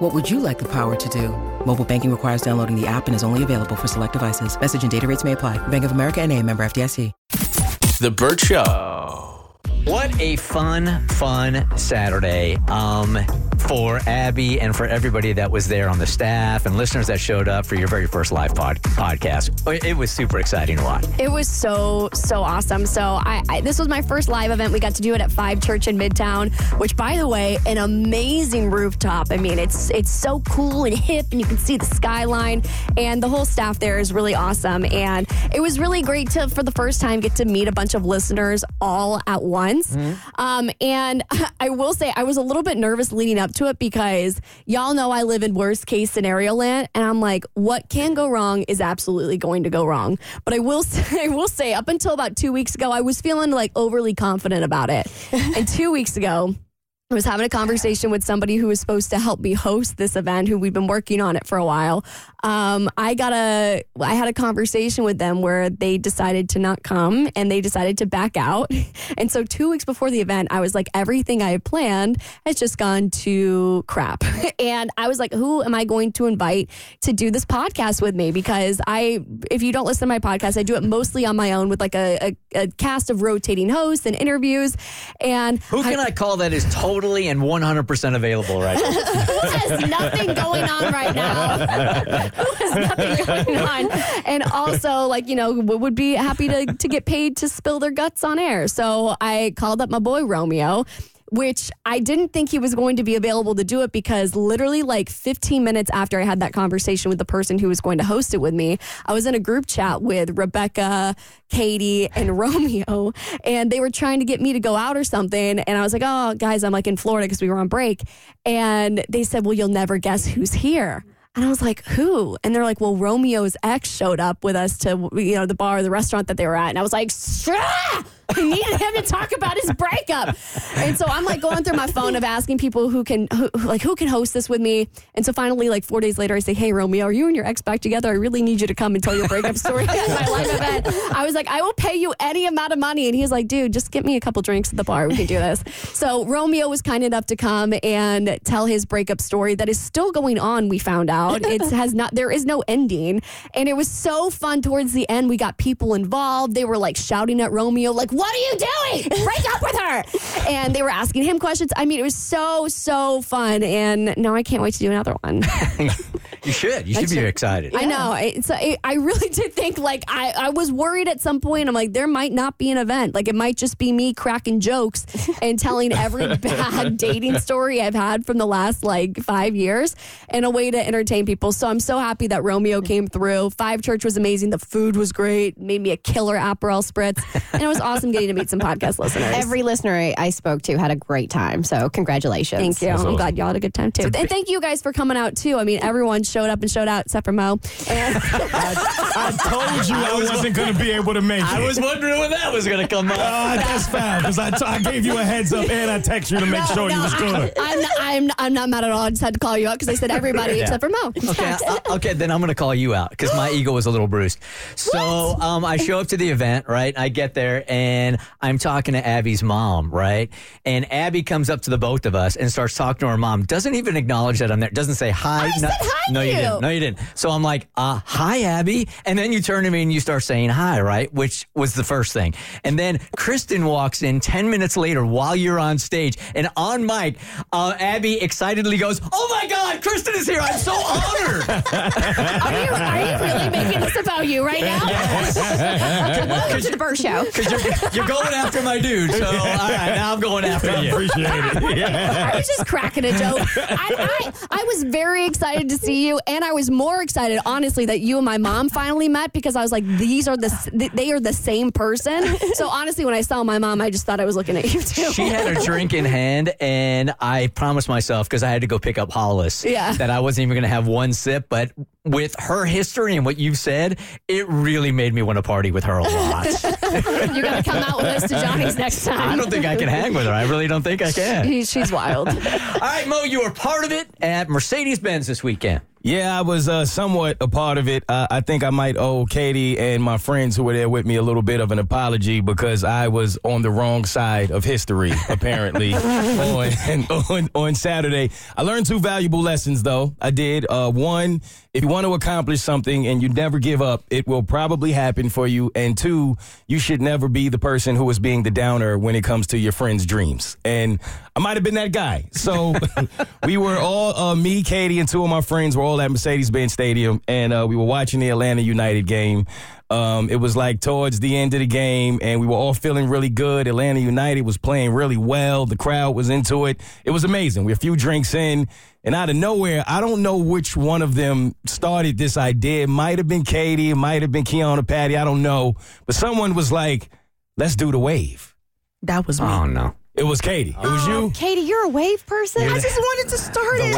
What would you like the power to do? Mobile banking requires downloading the app and is only available for select devices. Message and data rates may apply. Bank of America and a member FDIC. The Bert Show. What a fun, fun Saturday um, for Abby and for everybody that was there on the staff and listeners that showed up for your very first live pod- podcast. It was super exciting to watch. It was so so awesome. So I, I this was my first live event. We got to do it at Five Church in Midtown, which by the way, an amazing rooftop. I mean, it's it's so cool and hip, and you can see the skyline. And the whole staff there is really awesome. And it was really great to for the first time get to meet a bunch of listeners all at once. Um, and I will say I was a little bit nervous leading up to it because y'all know I live in worst case scenario land, and I'm like, what can go wrong is absolutely going to go wrong. But I will say, I will say, up until about two weeks ago, I was feeling like overly confident about it, and two weeks ago. I was having a conversation with somebody who was supposed to help me host this event, who we've been working on it for a while. Um, I got a, I had a conversation with them where they decided to not come and they decided to back out. And so two weeks before the event, I was like, everything I had planned has just gone to crap. And I was like, who am I going to invite to do this podcast with me? Because I, if you don't listen to my podcast, I do it mostly on my own with like a, a, a cast of rotating hosts and interviews. And Who can I, call that is totally and 100% available right now? who has nothing going on right now? who has nothing going on? And also, like, you know, would be happy to, to get paid to spill their guts on air. So I called up my boy Romeo. Which I didn't think he was going to be available to do it because literally, like 15 minutes after I had that conversation with the person who was going to host it with me, I was in a group chat with Rebecca, Katie, and Romeo, and they were trying to get me to go out or something. And I was like, oh, guys, I'm like in Florida because we were on break. And they said, well, you'll never guess who's here. And I was like, who? And they're like, well, Romeo's ex showed up with us to, you know, the bar, the restaurant that they were at. And I was like, "Strah!" I needed him to talk about his breakup. And so I'm like going through my phone of asking people who can, who, like, who can host this with me. And so finally, like four days later, I say, hey, Romeo, are you and your ex back together? I really need you to come and tell your breakup story my live event. I was like, I will pay you any amount of money. And he's like, dude, just get me a couple drinks at the bar. We can do this. So Romeo was kind enough to come and tell his breakup story that is still going on. We found out it has not. There is no ending, and it was so fun towards the end. We got people involved. They were like shouting at Romeo, like, "What are you doing? Break up with her!" And they were asking him questions. I mean, it was so so fun, and now I can't wait to do another one. you should. You should be excited. I know. It's, it, I really did think like I, I was worried at some point. I'm like, there might not be an event. Like it might just be me cracking jokes and telling every bad dating story I've had from the last like five years and a way to entertain people. So I'm so happy that Romeo came through. Five Church was amazing. The food was great. Made me a killer Aperol spritz, and it was awesome getting to meet some podcast listeners. Every listener I- I spoke to had a great time. So congratulations. Thank you. I'm glad y'all had a good time too. And thank you guys for coming out too. I mean, everyone showed up and showed out except for Mo. And I told you I wasn't going to be able to make it. I was wondering when that was going to come up. Ah, that's foul because I, t- I gave you a heads up and I texted you to make sure you was good. I'm not, I'm, I'm not mad at all. I just had to call you out because I said everybody Yeah. except for Mo. Okay, I- okay, then I'm going to call you out because my ego was a little bruised. So um, I show up to the event, right? I get there and I'm talking to Abby's mom, right? And Abby comes up to the both of us and starts talking to her mom. Doesn't even acknowledge that I'm there. Doesn't say hi. I no, said hi No, you. didn't. No, you didn't. So I'm like, uh, hi, Abby. And then you turn to me and you start saying hi, right? Which was the first thing. And then Kristen walks in 10 minutes later while you're on stage. And on mic, uh, Abby excitedly goes, Oh my God, Kristen is here. I'm so honored. Are you, are you really making this about you right now? Welcome to the Bert Show. Because you're, you're going after my dude. So, all right, now I'm going after you. Appreciate it. I was just cracking a joke. I, I, I was very excited to see you, and I was more excited, honestly, that you and my mom finally met because I was like, these are the they are the same person. So honestly, when I saw my mom, I just thought I was looking at you too. She had a drink in hand, and I promised myself because I had to go pick up Hollis Yeah. that I wasn't even going to have have one sip, but with her history and what you've said, it really made me want to party with her a lot. You got to come out with us to Johnny's next time. I don't think I can hang with her. I really don't think I can. She- she's wild. All right, Mo, you are part of it at Mercedes Benz this weekend. Yeah, I was uh, somewhat a part of it. Uh, I think I might owe Katie and my friends who were there with me a little bit of an apology because I was on the wrong side of history, apparently, on, on, on Saturday. I learned two valuable lessons, though. I did. Uh, one, if you want to accomplish something and you never give up, it will probably happen for you. And two, you should never be the person who is being the downer when it comes to your friends' dreams. And I might have been that guy. So we were all, uh, me, Katie, and two of my friends were all at Mercedes Benz Stadium, and uh, we were watching the Atlanta United game. Um, it was like towards the end of the game, and we were all feeling really good. Atlanta United was playing really well. The crowd was into it. It was amazing. We're a few drinks in, and out of nowhere, I don't know which one of them started this idea. It might have been Katie, it might have been Keon or Patty. I don't know. But someone was like, let's do the wave. That was me. Oh, no. It was Katie. It was you. Katie, you're a wave person? I just wanted to start it.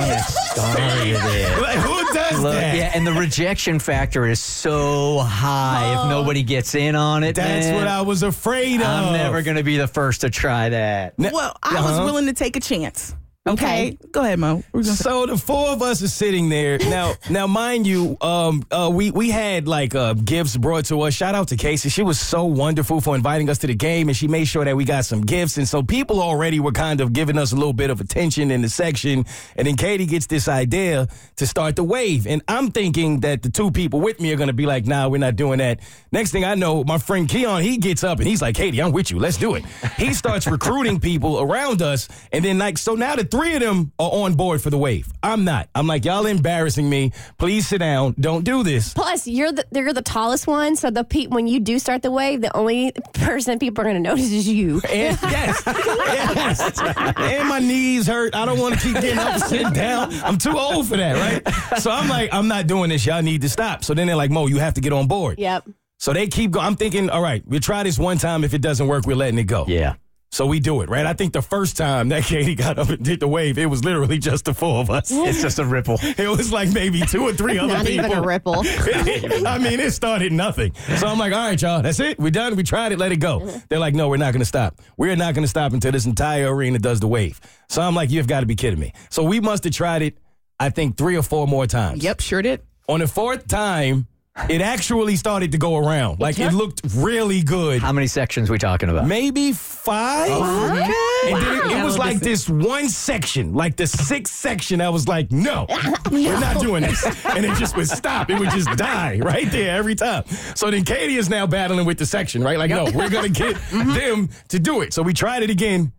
Like, who does Look, that? yeah, and the rejection factor is so high if nobody gets in on it. That's man. what I was afraid of. I'm never going to be the first to try that. Well, I was Uh-huh. willing to take a chance. Okay, go ahead, Mo. We're So the four of us are sitting there now. Now, mind you, um, uh, we we had like uh, gifts brought to us. Shout out to Casey; she was so wonderful for inviting us to the game, and she made sure that we got some gifts. And so people already were kind of giving us a little bit of attention in the section. And then Katie gets this idea to start the wave, and I'm thinking that the two people with me are going to be like, "Nah, we're not doing that." Next thing I know, my friend Keon he gets up and he's like, "Katie, I'm with you. Let's do it." He starts recruiting people around us, and then like so now the three of them are on board for the wave. I'm not. I'm like, y'all embarrassing me. Please sit down. Don't do this. Plus, you're the you're the tallest one, so the pe- when you do start the wave, the only person people are going to notice is you. And yes, yes. And my knees hurt. I don't want to keep getting up and sitting down. I'm too old for that, right? So I'm like, I'm not doing this. Y'all need to stop. So then they're like, Mo, you have to get on board. Yep. So they keep going. I'm thinking, all right, we'll try this one time. If it doesn't work, we're letting it go. Yeah. So we do it, right? I think the first time that Katie got up and did the wave, it was literally just the four of us. It's just a ripple. It was like maybe two or three other Not people. even a ripple. I mean, it started nothing. So I'm like, all right, y'all, that's it. We're done. We tried it. Let it go. They're like, no, we're not going to stop. We're not going to stop until this entire arena does the wave. So I'm like, you've got to be kidding me. So we must have tried it, I think, three or four more times. Yep, sure did. On the fourth time, it actually started to go around. Like, it looked really good. How many sections we talking about? Maybe five. And then it, it was like this one section, like the sixth section. I was like, no, we're not doing this. And it just would stop. It would just die right there every time. So then Katie is now battling with the section, right? Like, no, we're going to get mm-hmm. them to do it. So we tried it again.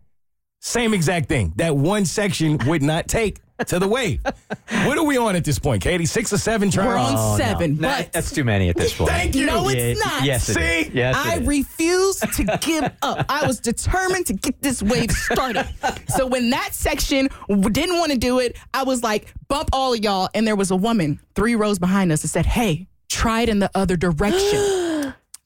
Same exact thing. That one section would not take to the wave. what are we on at this point, Katie? Six or seven tries? We're on Oh, no. seven, Nah, but that's too many at this point. Thank you. No, it's not. Yes, it is. See? Yes, it I is. refuse to give up. I was determined to get this wave started. so when that section didn't want to do it, I was like, bump all of y'all. And there was a woman three rows behind us that said, hey, try it in the other direction.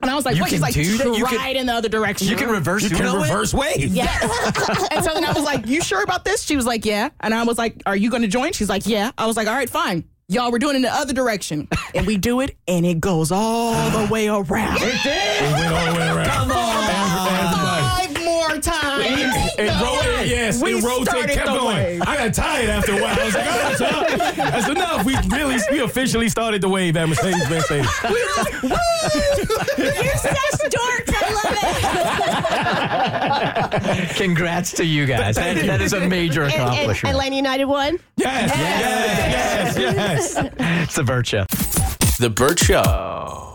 And I was like, You what? She's like, do? You try can- in the other direction. you can reverse You can Uno it? reverse wave. Yes. and so then I was like, You sure about this? She was like, Yeah. And I was like, Are you going to join? She's like, Yeah. I was like, All right, fine. Y'all, we're doing it in the other direction. And we do it, and it goes all the way around. It went all the way around. Come Five more times. And ro- yes, We and rotate started kept the going. wave. I got tired after a while. I was like, all right, y'all, that's enough. We really, we officially started the wave at Mercedes-Benz Stadium. You're such dorks. I love it. Congrats to you guys. That, that is a major And, and accomplishment. Atlanta United won. Yes, yes, yes, yes. it's the Bert Show. The Bert Show.